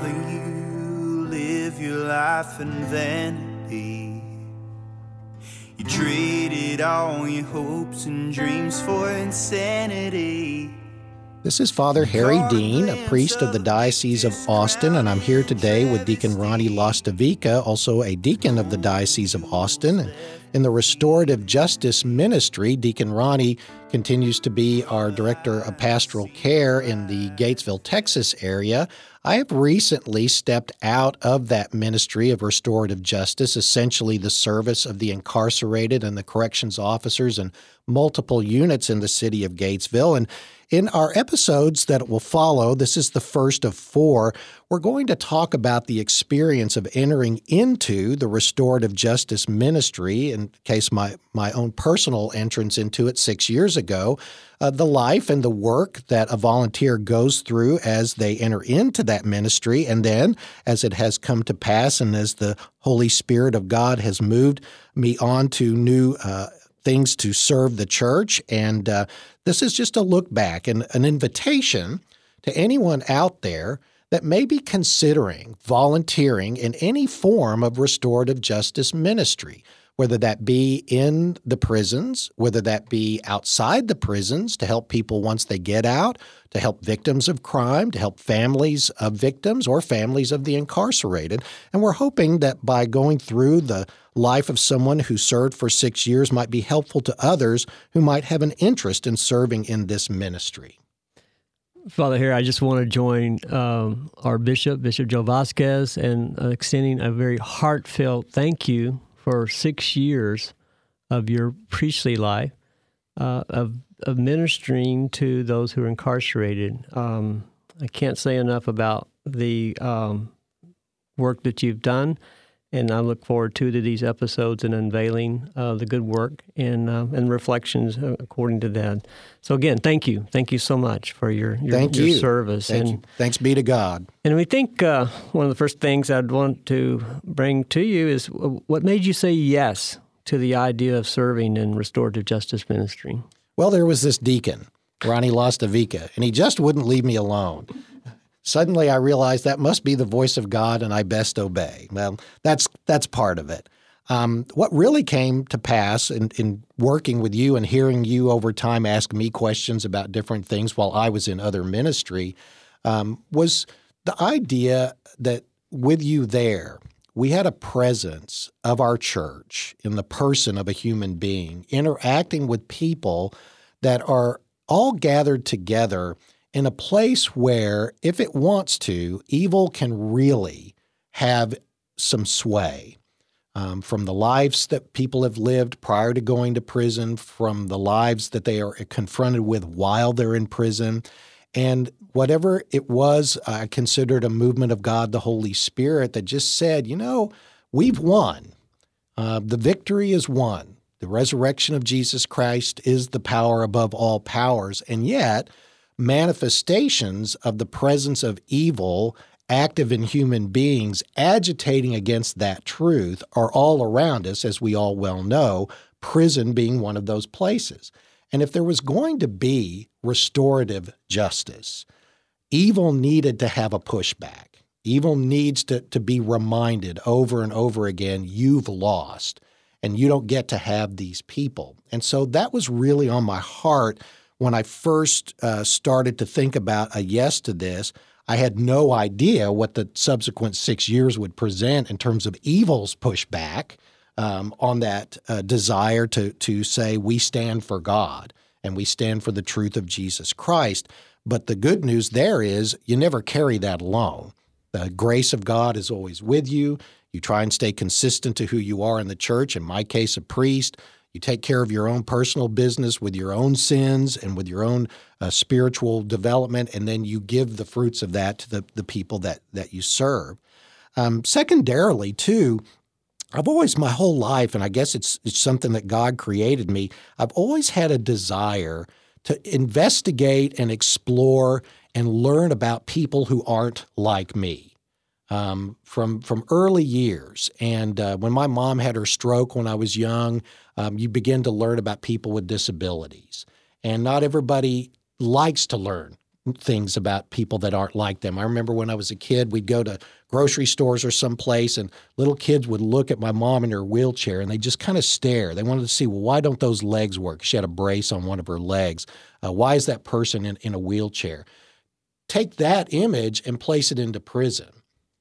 rather you live your life in vanity. You traded all your hopes and dreams for insanity. This is Father Harry Dean, a priest of the Diocese of Austin, and I'm here today with Deacon Ronnie Lastavica, also a deacon of the Diocese of Austin. In the Restorative Justice Ministry, Deacon Ronnie continues to be our Director of Pastoral Care in the Gatesville, Texas area. I have recently stepped out of that ministry of restorative justice, essentially the service of the incarcerated and the corrections officers and multiple units in the city of Gatesville. And in our episodes that will follow, this is the first of four, we're going to talk about the experience of entering into the restorative justice ministry, in case my, my own personal entrance into it six years ago, uh, the life and the work that a volunteer goes through as they enter into that ministry, and then as it has come to pass and as the Holy Spirit of God has moved me on to new uh, things to serve the church. And uh, this is just a look back and an invitation to anyone out there that may be considering volunteering in any form of restorative justice ministry, whether that be in the prisons, whether that be outside the prisons to help people once they get out, to help victims of crime, to help families of victims or families of the incarcerated. And we're hoping that by going through the life of someone who served for six years might be helpful to others who might have an interest in serving in this ministry. Father, here I just want to join um, our bishop, Bishop Joe Vasquez, uh, extending a very heartfelt thank you for six years of your priestly life, uh, of, of ministering to those who are incarcerated. Um, I can't say enough about the um, work that you've done and I look forward to, to these episodes and unveiling uh, the good work and uh, and reflections uh, according to that. So again, thank you, thank you so much for your your, thank your you. service. Thank and you. thanks be to God. And we think uh, one of the first things I'd want to bring to you is what made you say yes to the idea of serving in restorative justice ministry. Well, there was this deacon, Ronnie Lastavica, and he just wouldn't leave me alone. Suddenly, I realized that must be the voice of God, and I best obey. Well, that's that's part of it. Um, what really came to pass in, in working with you and hearing you over time ask me questions about different things while I was in other ministry um, was the idea that with you there, we had a presence of our church in the person of a human being, interacting with people that are all gathered together in a place where, if it wants to, evil can really have some sway. Um, from the lives that people have lived prior to going to prison, from the lives that they are confronted with while they're in prison. And whatever it was, I considered a movement of God, the Holy Spirit, that just said, you know, we've won. Uh, the victory is won. The resurrection of Jesus Christ is the power above all powers. And yet, manifestations of the presence of evil active in human beings agitating against that truth are all around us, as we all well know, prison being one of those places. And if there was going to be restorative justice, evil needed to have a pushback. Evil needs to, to be reminded over and over again you've lost and you don't get to have these people. And so that was really on my heart when I first uh, started to think about a yes to this, I had no idea what the subsequent six years would present in terms of evil's pushback um, on that uh, desire to to say we stand for God and we stand for the truth of Jesus Christ. But the good news there is you never carry that alone. The grace of God is always with you. You try and stay consistent to who you are in the church. In my case, a priest. You take care of your own personal business with your own sins and with your own uh, spiritual development, and then you give the fruits of that to the, the people that, that you serve. Um, secondarily, too, I've always, my whole life, and I guess it's, it's something that God created me, I've always had a desire to investigate and explore and learn about people who aren't like me um, from from early years. And uh, when my mom had her stroke when I was young, um, you begin to learn about people with disabilities. And not everybody likes to learn things about people that aren't like them. I remember when I was a kid, we'd go to grocery stores or someplace, and little kids would look at my mom in her wheelchair and they just kind of stare. They wanted to see, well, why don't those legs work? She had a brace on one of her legs. Uh, why is that person in, in a wheelchair? Take that image and place it into prison.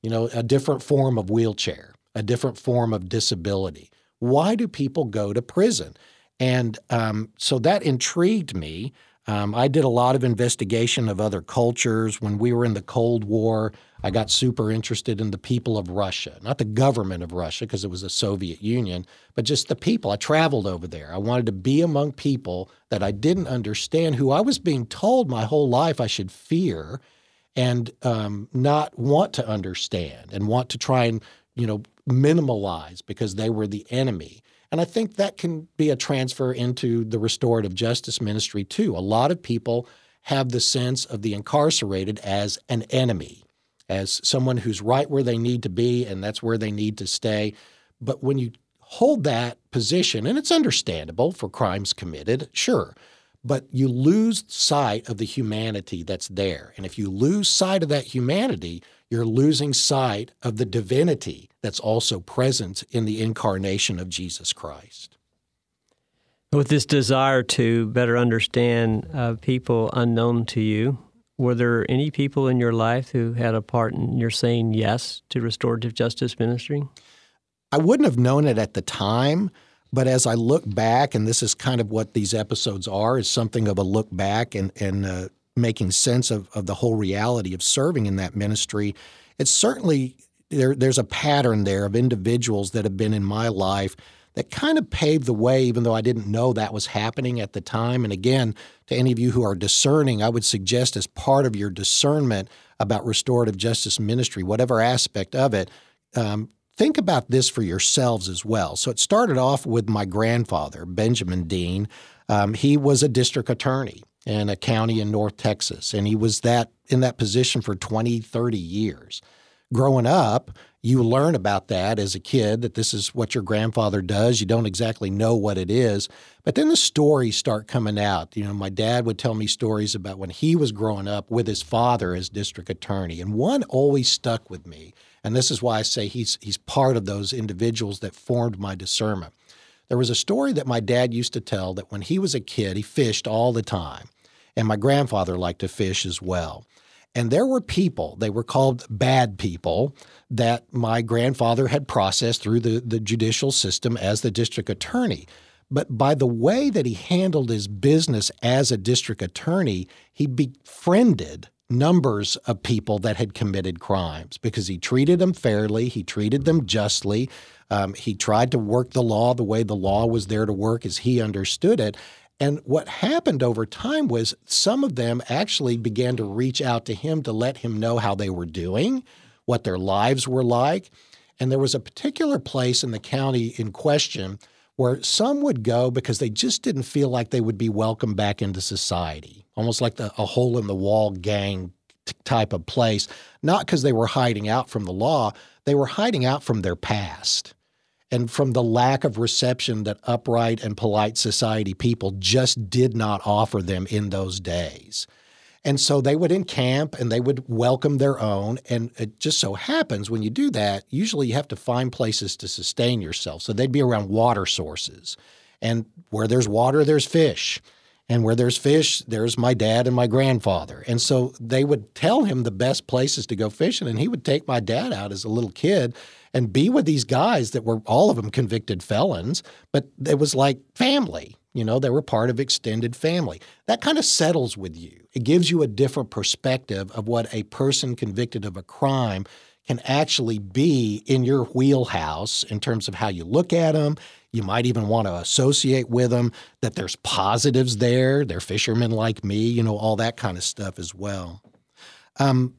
You know, a different form of wheelchair, a different form of disability. Why do people go to prison? And um, so that intrigued me. Um, I did a lot of investigation of other cultures. When we were in the Cold War, I got super interested in the people of Russia, not the government of Russia, because it was the Soviet Union, but just the people. I traveled over there. I wanted to be among people that I didn't understand, who I was being told my whole life I should fear and um, not want to understand and want to try and, you know, minimalize because they were the enemy. And I think that can be a transfer into the restorative justice ministry too. A lot of people have the sense of the incarcerated as an enemy, as someone who's right where they need to be and that's where they need to stay. But when you hold that position, and it's understandable for crimes committed, sure, but you lose sight of the humanity that's there. And if you lose sight of that humanity, you're losing sight of the divinity that's also present in the incarnation of Jesus Christ. With this desire to better understand uh, people unknown to you, were there any people in your life who had a part in your saying yes to restorative justice ministry? I wouldn't have known it at the time, but as I look back, and this is kind of what these episodes are, is something of a look back and, and uh, making sense of, of the whole reality of serving in that ministry. It's certainly there, there's a pattern there of individuals that have been in my life that kind of paved the way, even though I didn't know that was happening at the time. And again, to any of you who are discerning, I would suggest as part of your discernment about restorative justice ministry, whatever aspect of it, um, think about this for yourselves as well. So it started off with my grandfather, Benjamin Dean. Um, he was a district attorney in a county in North Texas. And he was that in that position for 20, 30 years. Growing up, you learn about that as a kid that this is what your grandfather does. You don't exactly know what it is, but then the stories start coming out. You know, my dad would tell me stories about when he was growing up with his father as district attorney, and one always stuck with me. And this is why I say he's he's part of those individuals that formed my discernment. There was a story that my dad used to tell that when he was a kid, he fished all the time. And my grandfather liked to fish as well. And there were people, they were called bad people, that my grandfather had processed through the, the judicial system as the district attorney. But by the way that he handled his business as a district attorney, he befriended numbers of people that had committed crimes because he treated them fairly, he treated them justly, um, he tried to work the law the way the law was there to work as he understood it. And what happened over time was some of them actually began to reach out to him to let him know how they were doing, what their lives were like. And there was a particular place in the county in question where some would go because they just didn't feel like they would be welcomed back into society, almost like the, a hole in the wall gang t- type of place, not because they were hiding out from the law, they were hiding out from their past and from the lack of reception that upright and polite society people just did not offer them in those days. And so they would encamp and they would welcome their own. And it just so happens when you do that, usually you have to find places to sustain yourself. So they'd be around water sources. And where there's water, there's fish. And where there's fish, there's my dad and my grandfather. And so they would tell him the best places to go fishing. And he would take my dad out as a little kid and be with these guys that were all of them convicted felons, but it was like family. You know, they were part of extended family. That kind of settles with you. It gives you a different perspective of what a person convicted of a crime can actually be in your wheelhouse in terms of how you look at them. You might even want to associate with them, that there's positives there. They're fishermen like me, you know, all that kind of stuff as well. Um,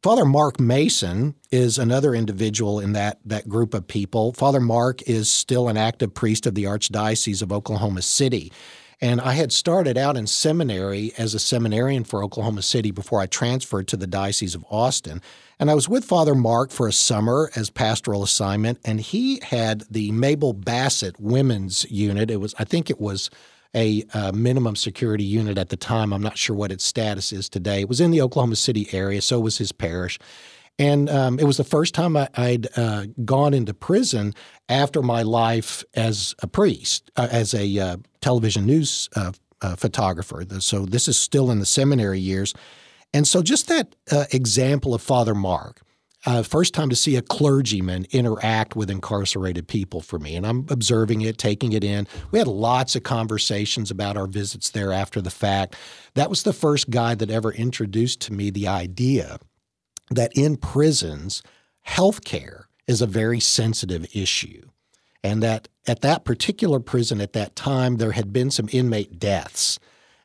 Father Mark Mason is another individual in that, that group of people. Father Mark is still an active priest of the Archdiocese of Oklahoma City. And I had started out in seminary as a seminarian for Oklahoma City before I transferred to the Diocese of Austin. And I was with Father Mark for a summer as pastoral assignment, and he had the Mabel Bassett Women's Unit. It was, I think it was a uh, minimum security unit at the time. I'm not sure what its status is today. It was in the Oklahoma City area, so was his parish. And um, it was the first time I, would uh, gone into prison after my life as a priest, uh, as a uh, television news uh, uh, photographer. So this is still in the seminary years. And so just that example of Father Mark, Uh, first time to see a clergyman interact with incarcerated people for me. And I'm observing it, taking it in. We had lots of conversations about our visits there after the fact. That was the first guy that ever introduced to me the idea that in prisons, health care is a very sensitive issue. And that at that particular prison at that time, there had been some inmate deaths.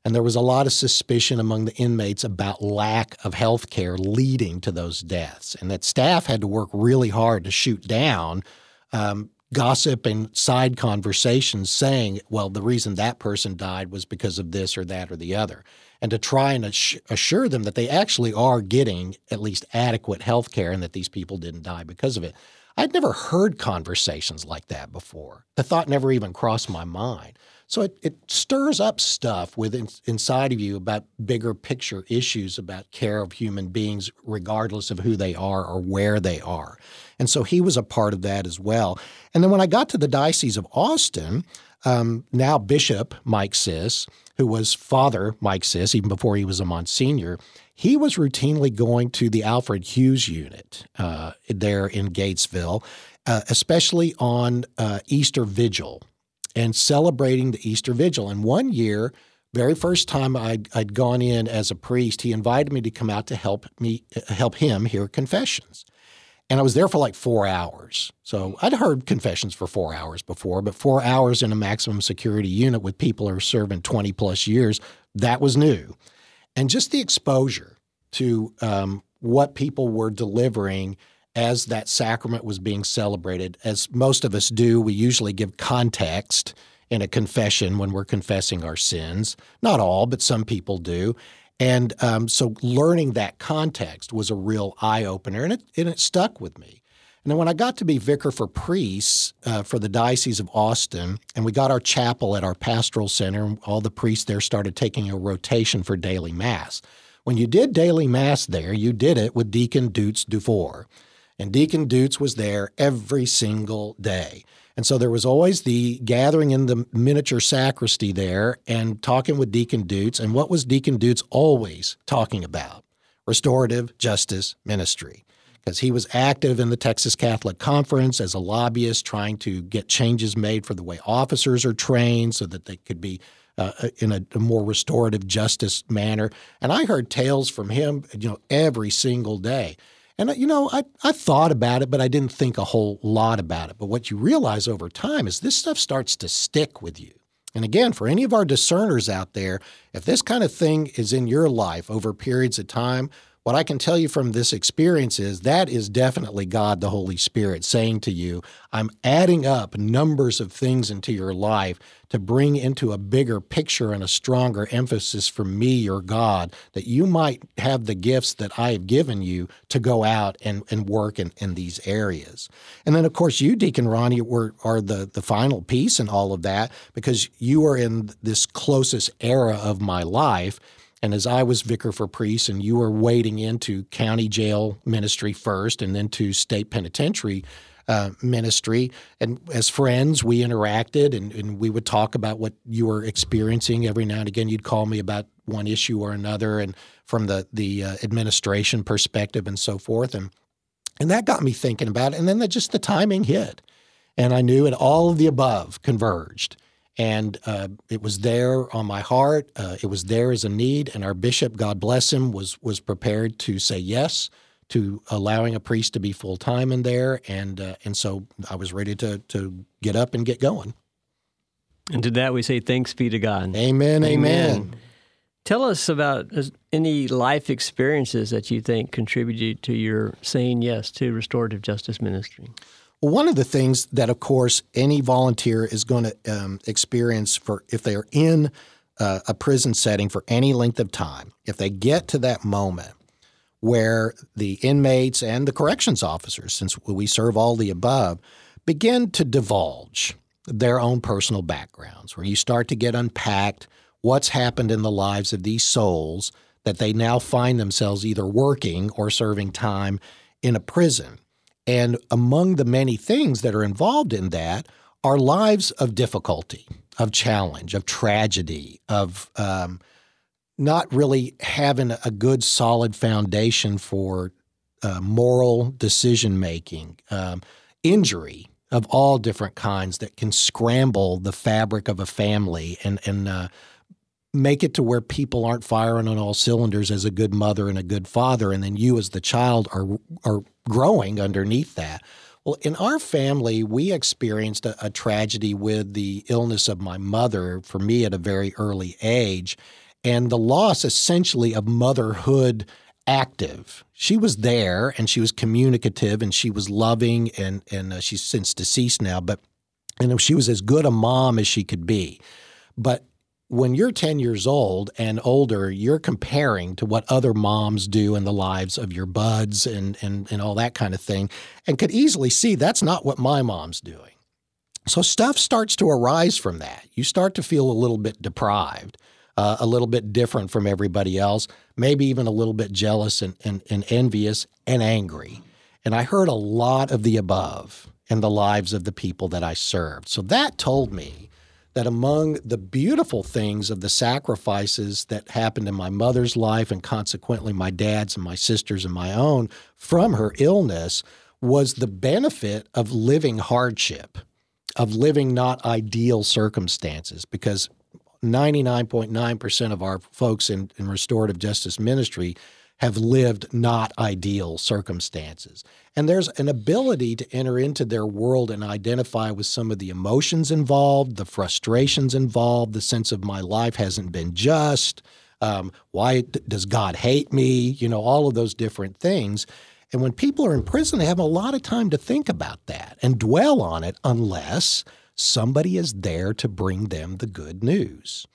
And there was a lot of suspicion among the inmates about lack of health care leading to those deaths. And that staff had to work really hard to shoot down um, gossip and side conversations saying, well, the reason that person died was because of this or that or the other and to try and assure them that they actually are getting at least adequate health care and that these people didn't die because of it. I'd never heard conversations like that before. The thought never even crossed my mind. So it, it stirs up stuff within inside of you about bigger picture issues about care of human beings, regardless of who they are or where they are. And so he was a part of that as well. And then when I got to the Diocese of Austin, um, now Bishop Mike Sis, who was Father Mike Sis, even before he was a Monsignor, he was routinely going to the Alfred Hughes unit uh, there in Gatesville, uh, especially on uh, Easter Vigil and celebrating the Easter Vigil. And one year, very first time I'd, I'd gone in as a priest, he invited me to come out to help me help him hear confessions. And I was there for like four hours. So I'd heard confessions for four hours before, but four hours in a maximum security unit with people who are serving 20 plus years, that was new. And just the exposure to um, what people were delivering as that sacrament was being celebrated, as most of us do, we usually give context in a confession when we're confessing our sins. Not all, but some people do. And um, so learning that context was a real eye opener, and it, and it stuck with me. And then when I got to be vicar for priests uh, for the Diocese of Austin, and we got our chapel at our pastoral center, and all the priests there started taking a rotation for daily mass. When you did daily mass there, you did it with Deacon Dutz Dufour. And Deacon Dutz was there every single day. And so there was always the gathering in the miniature sacristy there and talking with Deacon Dutz. And what was Deacon Dutz always talking about? Restorative justice ministry. Because he was active in the Texas Catholic Conference as a lobbyist, trying to get changes made for the way officers are trained so that they could be uh, in a, a, more restorative justice manner. And I heard tales from him, you know, every single day. And, uh, you know, I, I thought about it, but I didn't think a whole lot about it. But what you realize over time is this stuff starts to stick with you. And again, for any of our discerners out there, if this kind of thing is in your life over periods of time, what I can tell you from this experience is that is definitely God, the Holy Spirit, saying to you, I'm adding up numbers of things into your life to bring into a bigger picture and a stronger emphasis from me, your God, that you might have the gifts that I have given you to go out and, and work in, in these areas. And then, of course, you, Deacon Ronnie, were, are the, the final piece in all of that because you are in this closest era of my life. And as I was vicar for priests and you were wading into county jail ministry first and then to state penitentiary uh, ministry, and as friends, we interacted and, and, we would talk about what you were experiencing. Every now and again, you'd call me about one issue or another, and from the the uh, administration perspective and so forth, and and that got me thinking about it. And then the, just the timing hit, and I knew it. All of the above converged and uh, it was there on my heart. Uh, it was there as a need, and our bishop, God bless him, was was prepared to say yes to allowing a priest to be full time in there, and uh, and so I was ready to to get up and get going. And to that we say thanks be to God. Amen. Amen. amen. Tell us about any life experiences that you think contributed to your saying yes to restorative justice ministry. One of the things that, of course, any volunteer is going to um, experience for if they are in uh, a prison setting for any length of time, if they get to that moment where the inmates and the corrections officers, since we serve all the above, begin to divulge their own personal backgrounds, where you start to get unpacked what's happened in the lives of these souls that they now find themselves either working or serving time in a prison. And among the many things that are involved in that are lives of difficulty, of challenge, of tragedy, of um, not really having a good, solid foundation for uh, moral decision making, um, injury of all different kinds that can scramble the fabric of a family and and uh, make it to where people aren't firing on all cylinders as a good mother and a good father, and then you as the child are are growing underneath that. Well, in our family, we experienced a, a tragedy with the illness of my mother for me at a very early age, and the loss essentially of motherhood active. She was there and she was communicative and she was loving and and uh, she's since deceased now, but know she was as good a mom as she could be. But when you're 10 years old and older, you're comparing to what other moms do in the lives of your buds and, and, and all that kind of thing, and could easily see that's not what my mom's doing. So stuff starts to arise from that. You start to feel a little bit deprived, uh, a little bit different from everybody else, maybe even a little bit jealous and, and, and envious and angry. And I heard a lot of the above in the lives of the people that I served. So that told me that among the beautiful things of the sacrifices that happened in my mother's life and consequently my dad's and my sister's and my own from her illness was the benefit of living hardship, of living not ideal circumstances, because 99.9% of our folks in, in restorative justice ministry have lived not ideal circumstances. And there's an ability to enter into their world and identify with some of the emotions involved, the frustrations involved, the sense of my life hasn't been just. Um, why does God hate me? You know, all of those different things. And when people are in prison, they have a lot of time to think about that and dwell on it unless somebody is there to bring them the good news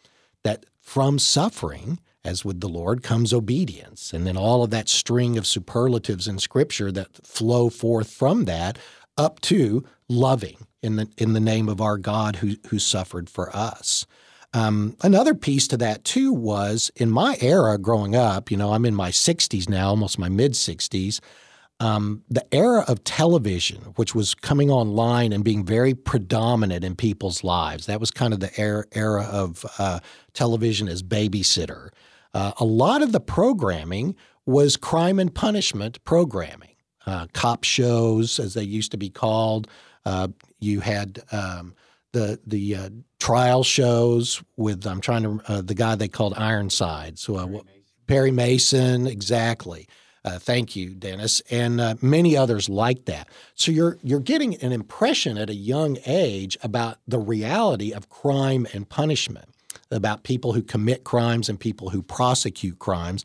that from suffering, as with the Lord, comes obedience. And then all of that string of superlatives in Scripture that flow forth from that up to loving in the, in the name of our God who, who suffered for us. Um, another piece to that, too, was in my era growing up, you know, I'm in my 60s now, almost my mid 60s. Um, the era of television, which was coming online and being very predominant in people's lives, that was kind of the era, era of uh, television as babysitter. Uh, a lot of the programming was crime and punishment programming, uh, cop shows, as they used to be called. Uh, you had um, the the uh, trial shows with I'm trying to uh, the guy they called Ironside, so uh, Perry Mason. Perry Mason, exactly. Uh, thank you, Dennis, and uh, many others like that. So you're you're getting an impression at a young age about the reality of crime and punishment about people who commit crimes and people who prosecute crimes.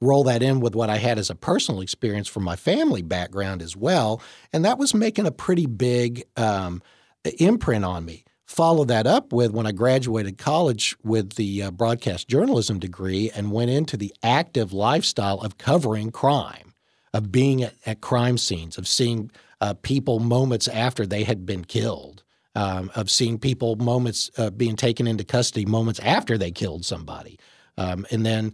Roll that in with what I had as a personal experience from my family background as well. And that was making a pretty big um, imprint on me. Follow that up with when I graduated college with the uh, broadcast journalism degree and went into the active lifestyle of covering crime, of being at, at crime scenes, of seeing uh, people moments after they had been killed um, of seeing people moments uh, being taken into custody moments after they killed somebody, um, and then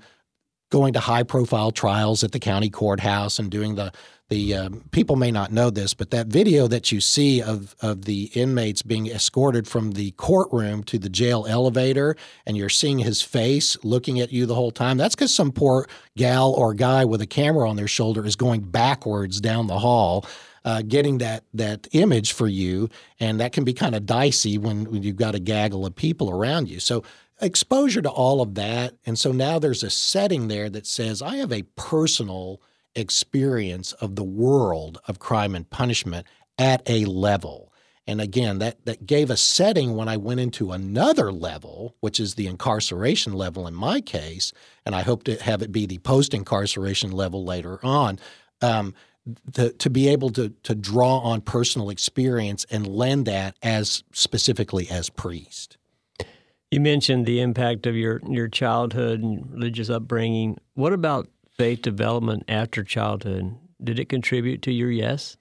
going to high profile trials at the county courthouse and doing the the um, people may not know this, but that video that you see of of the inmates being escorted from the courtroom to the jail elevator, and you're seeing his face looking at you the whole time. That's because some poor gal or guy with a camera on their shoulder is going backwards down the hall uh, getting that that image for you, and that can be kind of dicey when, when you've got a gaggle of people around you. So exposure to all of that, and so now there's a setting there that says I have a personal experience of the world of crime and punishment at a level. And again, that, that gave a setting when I went into another level, which is the incarceration level in my case, and I hope to have it be the post incarceration level later on. Um, to, to be able to, to draw on personal experience and lend that as specifically as priest. You mentioned the impact of your, your childhood and religious upbringing. What about faith development after childhood? Did it contribute to your yes?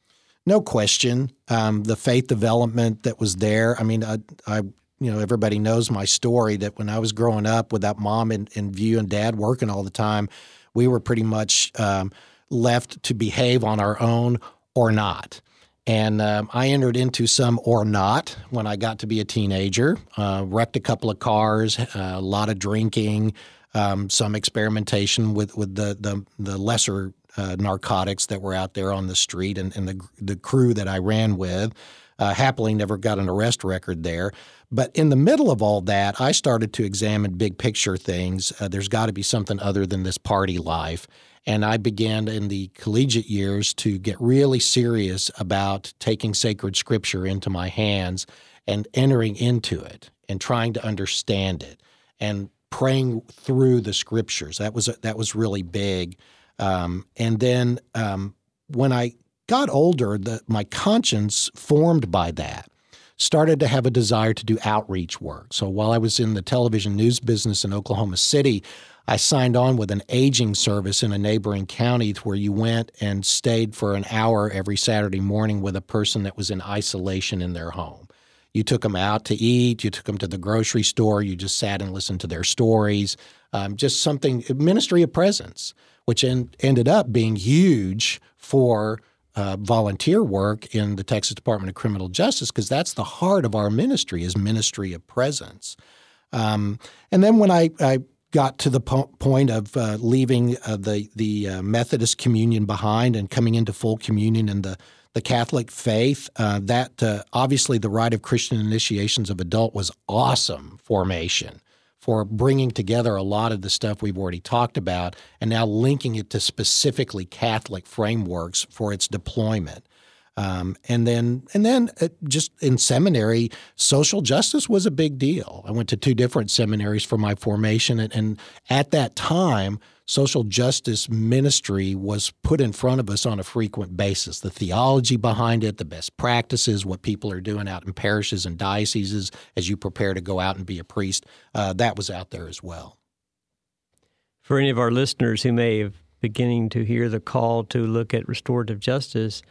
no question, um, the faith development that was there. I mean, I, I, you know, everybody knows my story that when I was growing up with that mom in, in view and dad working all the time, we were pretty much um, left to behave on our own or not. And um, I entered into some or not when I got to be a teenager. Uh, wrecked a couple of cars, uh, a lot of drinking, um, some experimentation with with the the, the lesser uh, narcotics that were out there on the street, and, and the the crew that I ran with. Uh, happily, never got an arrest record there. But in the middle of all that, I started to examine big picture things. Uh, there's got to be something other than this party life. And I began in the collegiate years to get really serious about taking sacred scripture into my hands and entering into it and trying to understand it and praying through the scriptures. That was that was really big. Um, and then um, when I got older, the, my conscience formed by that started to have a desire to do outreach work. So while I was in the television news business in Oklahoma City, I signed on with an aging service in a neighboring county where you went and stayed for an hour every Saturday morning with a person that was in isolation in their home. You took them out to eat, you took them to the grocery store, you just sat and listened to their stories. Um, just something, ministry of presence, which en- ended up being huge for uh, volunteer work in the Texas Department of Criminal Justice because that's the heart of our ministry is ministry of presence. Um, and then when I, I got to the po- point of uh, leaving uh, the the uh, Methodist communion behind and coming into full communion in the the Catholic faith. Uh, that uh, obviously the rite of Christian initiations of adult was awesome formation for bringing together a lot of the stuff we've already talked about and now linking it to specifically Catholic frameworks for its deployment. Um, and then, and then uh, just in seminary, social justice was a big deal. I went to two different seminaries for my formation, and, and at that time, social justice ministry was put in front of us on a frequent basis. The theology behind it, the best practices, what people are doing out in parishes and dioceses as you prepare to go out and be a priest, uh, that was out there as well. For any of our listeners who may have beginning to hear the call to look at restorative justice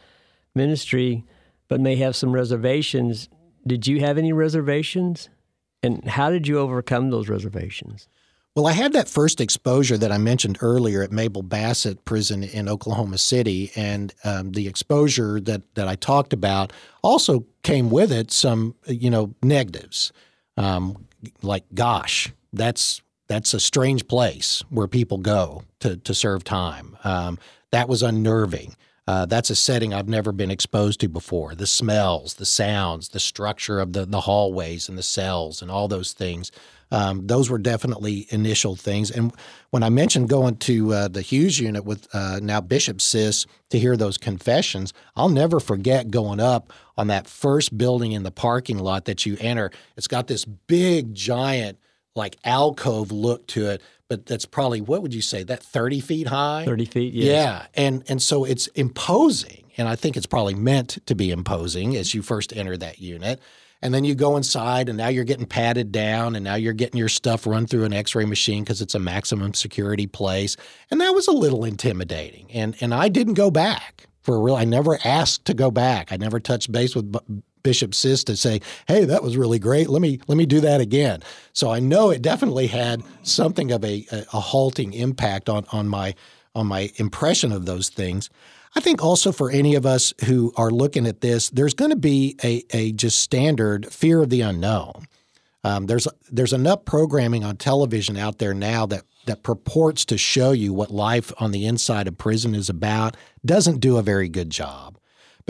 ministry, but may have some reservations, did you have any reservations? And how did you overcome those reservations? Well, I had that first exposure that I mentioned earlier at Mabel Bassett Prison in Oklahoma City, and um, the exposure that that I talked about also came with it some, you know, negatives, um, like gosh, that's that's a strange place where people go to to serve time. Um, that was unnerving. Uh, that's a setting I've never been exposed to before. The smells, the sounds, the structure of the, the hallways and the cells and all those things. Um, those were definitely initial things. And when I mentioned going to uh, the Hughes unit with uh, now Bishop Sis to hear those confessions, I'll never forget going up on that first building in the parking lot that you enter. It's got this big, giant, like alcove look to it, but that's probably what would you say that 30 feet high? 30 feet yes. yeah and and so it's imposing and i think it's probably meant to be imposing as you first enter that unit. And then you go inside and now you're getting patted down and now you're getting your stuff run through an x-ray machine because it's a maximum security place. And that was a little intimidating and and i didn't go back for real. I never asked to go back. I never touched base with Bishop Sis to say, "Hey, that was really great. Let me let me do that again." So I know it definitely had something of a, a, halting impact on on my on my impression of those things. I think also for any of us who are looking at this, there's going to be a, a just standard fear of the unknown. Um, there's there's enough programming on television out there now that that purports to show you what life on the inside of prison is about doesn't do a very good job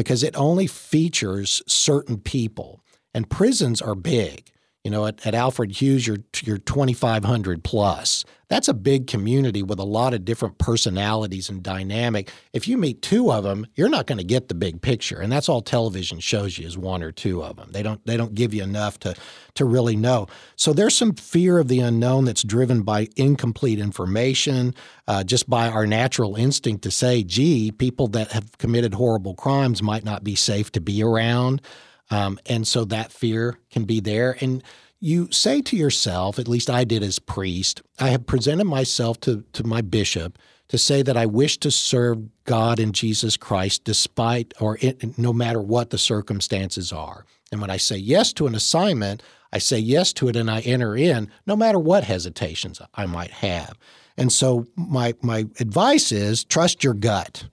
because it only features certain people. And prisons are big. You know, at, at Alfred Hughes, you're, you're 2,500 plus. That's a big community with a lot of different personalities and dynamic. If you meet two of them, you're not going to get the big picture, and that's all television shows you is one or two of them. They don't they don't give you enough to to really know. So there's some fear of the unknown that's driven by incomplete information, uh, just by our natural instinct to say, "Gee, people that have committed horrible crimes might not be safe to be around." Um, and so that fear can be there. And you say to yourself, at least I did as priest, I have presented myself to, to my bishop to say that I wish to serve God and Jesus Christ despite or no matter what the circumstances are. And when I say yes to an assignment, I say yes to it and I enter in no matter what hesitations I might have. And so my my advice is trust your gut.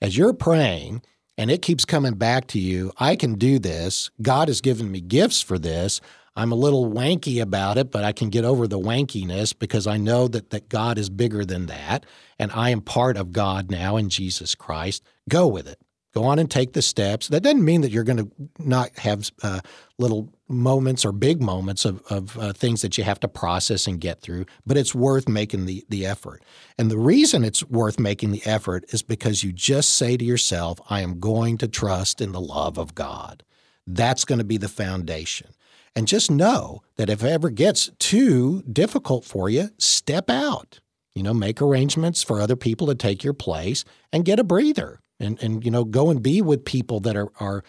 As you're praying and it keeps coming back to you, I can do this. God has given me gifts for this. I'm a little wanky about it, but I can get over the wankiness because I know that, that God is bigger than that. And I am part of God now in Jesus Christ. Go with it. Go on and take the steps. That doesn't mean that you're going to not have uh, little moments or big moments of, of uh, things that you have to process and get through, but it's worth making the, the effort. And the reason it's worth making the effort is because you just say to yourself, I am going to trust in the love of God. That's going to be the foundation. And just know that if it ever gets too difficult for you, step out. You know, make arrangements for other people to take your place and get a breather. And, and you know, go and be with people that are, are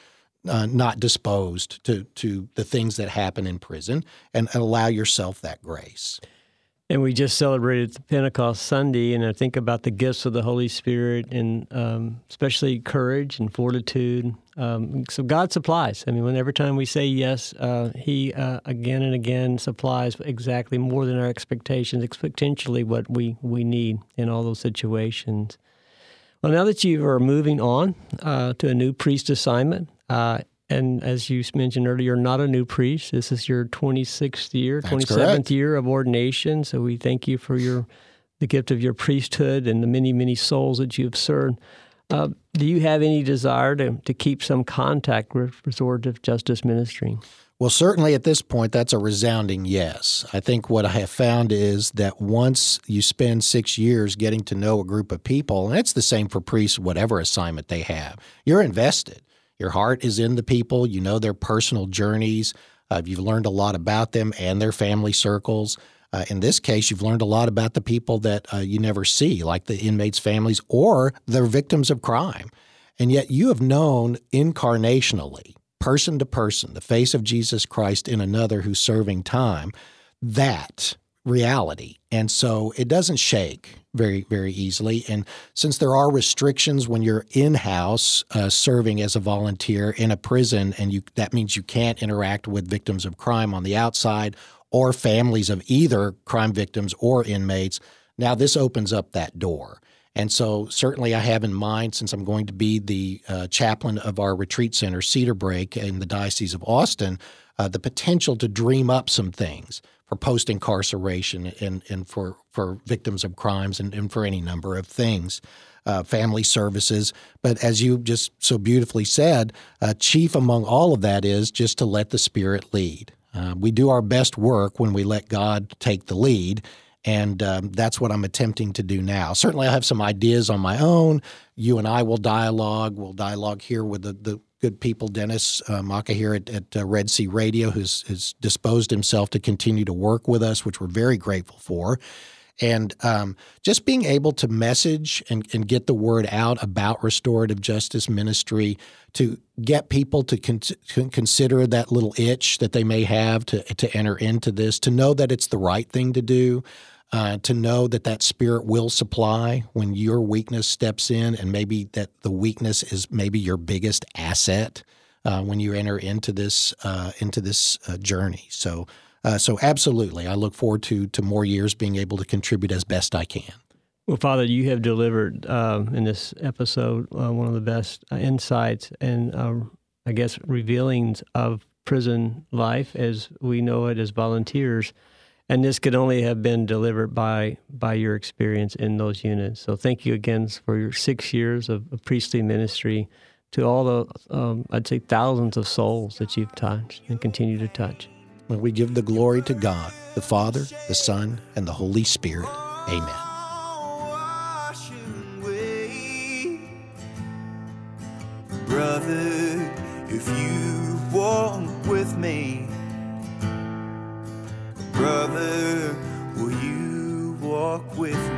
uh, not disposed to, to the things that happen in prison and, allow yourself that grace. And we just celebrated Pentecost Sunday, and I think about the gifts of the Holy Spirit, and um, especially courage and fortitude. Um, so God supplies. I mean, when every time we say yes, uh, He uh, again and again supplies exactly more than our expectations, exponentially what we we need in all those situations. Well, now that you are moving on uh, to a new priest assignment, uh, and as you mentioned earlier, you're not a new priest. This is your 26th year, That's 27th correct. year of ordination. So we thank you for your the gift of your priesthood and the many, many souls that you have served. Uh, do you have any desire to, to keep some contact with restorative justice ministry? Well, certainly at this point, that's a resounding yes. I think what I have found is that once you spend six years getting to know a group of people, and it's the same for priests, whatever assignment they have, you're invested. Your heart is in the people, you know their personal journeys, uh, you've learned a lot about them and their family circles. Uh, in this case, you've learned a lot about the people that uh, you never see, like the inmates' families or the victims of crime. And yet you have known incarnationally person to person, the face of Jesus Christ in another who's serving time, that reality. And so it doesn't shake very, very easily. And since there are restrictions when you're in house uh, serving as a volunteer in a prison, and you that means you can't interact with victims of crime on the outside or families of either crime victims or inmates. Now, this opens up that door. And so, certainly, I have in mind, since I'm going to be the uh, chaplain of our retreat center, Cedarbrake, in the Diocese of Austin, uh, the potential to dream up some things for post incarceration and, and for, for victims of crimes and, and for any number of things. Uh, family services. But as you just so beautifully said, chief among all of that is just to let the Spirit lead. Uh, we do our best work when we let God take the lead. And um, that's what I'm attempting to do now. Certainly, I have some ideas on my own. You and I will dialogue. We'll dialogue here with the, the good people, Dennis uh, Maka here at, at uh, Red Sea Radio, who's has disposed himself to continue to work with us, which we're very grateful for. And um, just being able to message and, and get the word out about restorative justice ministry to get people to con- consider that little itch that they may have to, to enter into this, to know that it's the right thing to do, uh, to know that that spirit will supply when your weakness steps in, and maybe that the weakness is maybe your biggest asset uh, when you enter into this uh, into this uh, journey. So, uh, so absolutely, I look forward to to more years being able to contribute as best I can. Well, Father, you have delivered um, in this episode uh, one of the best uh, insights and um, I guess revealings of prison life as we know it as volunteers. And this could only have been delivered by by your experience in those units. So thank you again for your six years of, of priestly ministry to all the, um, I'd say, thousands of souls that you've touched and continue to touch. When we give the glory to God, the Father, the Son, and the Holy Spirit. Amen. Brother, if you walk with me, brother, will you walk with me?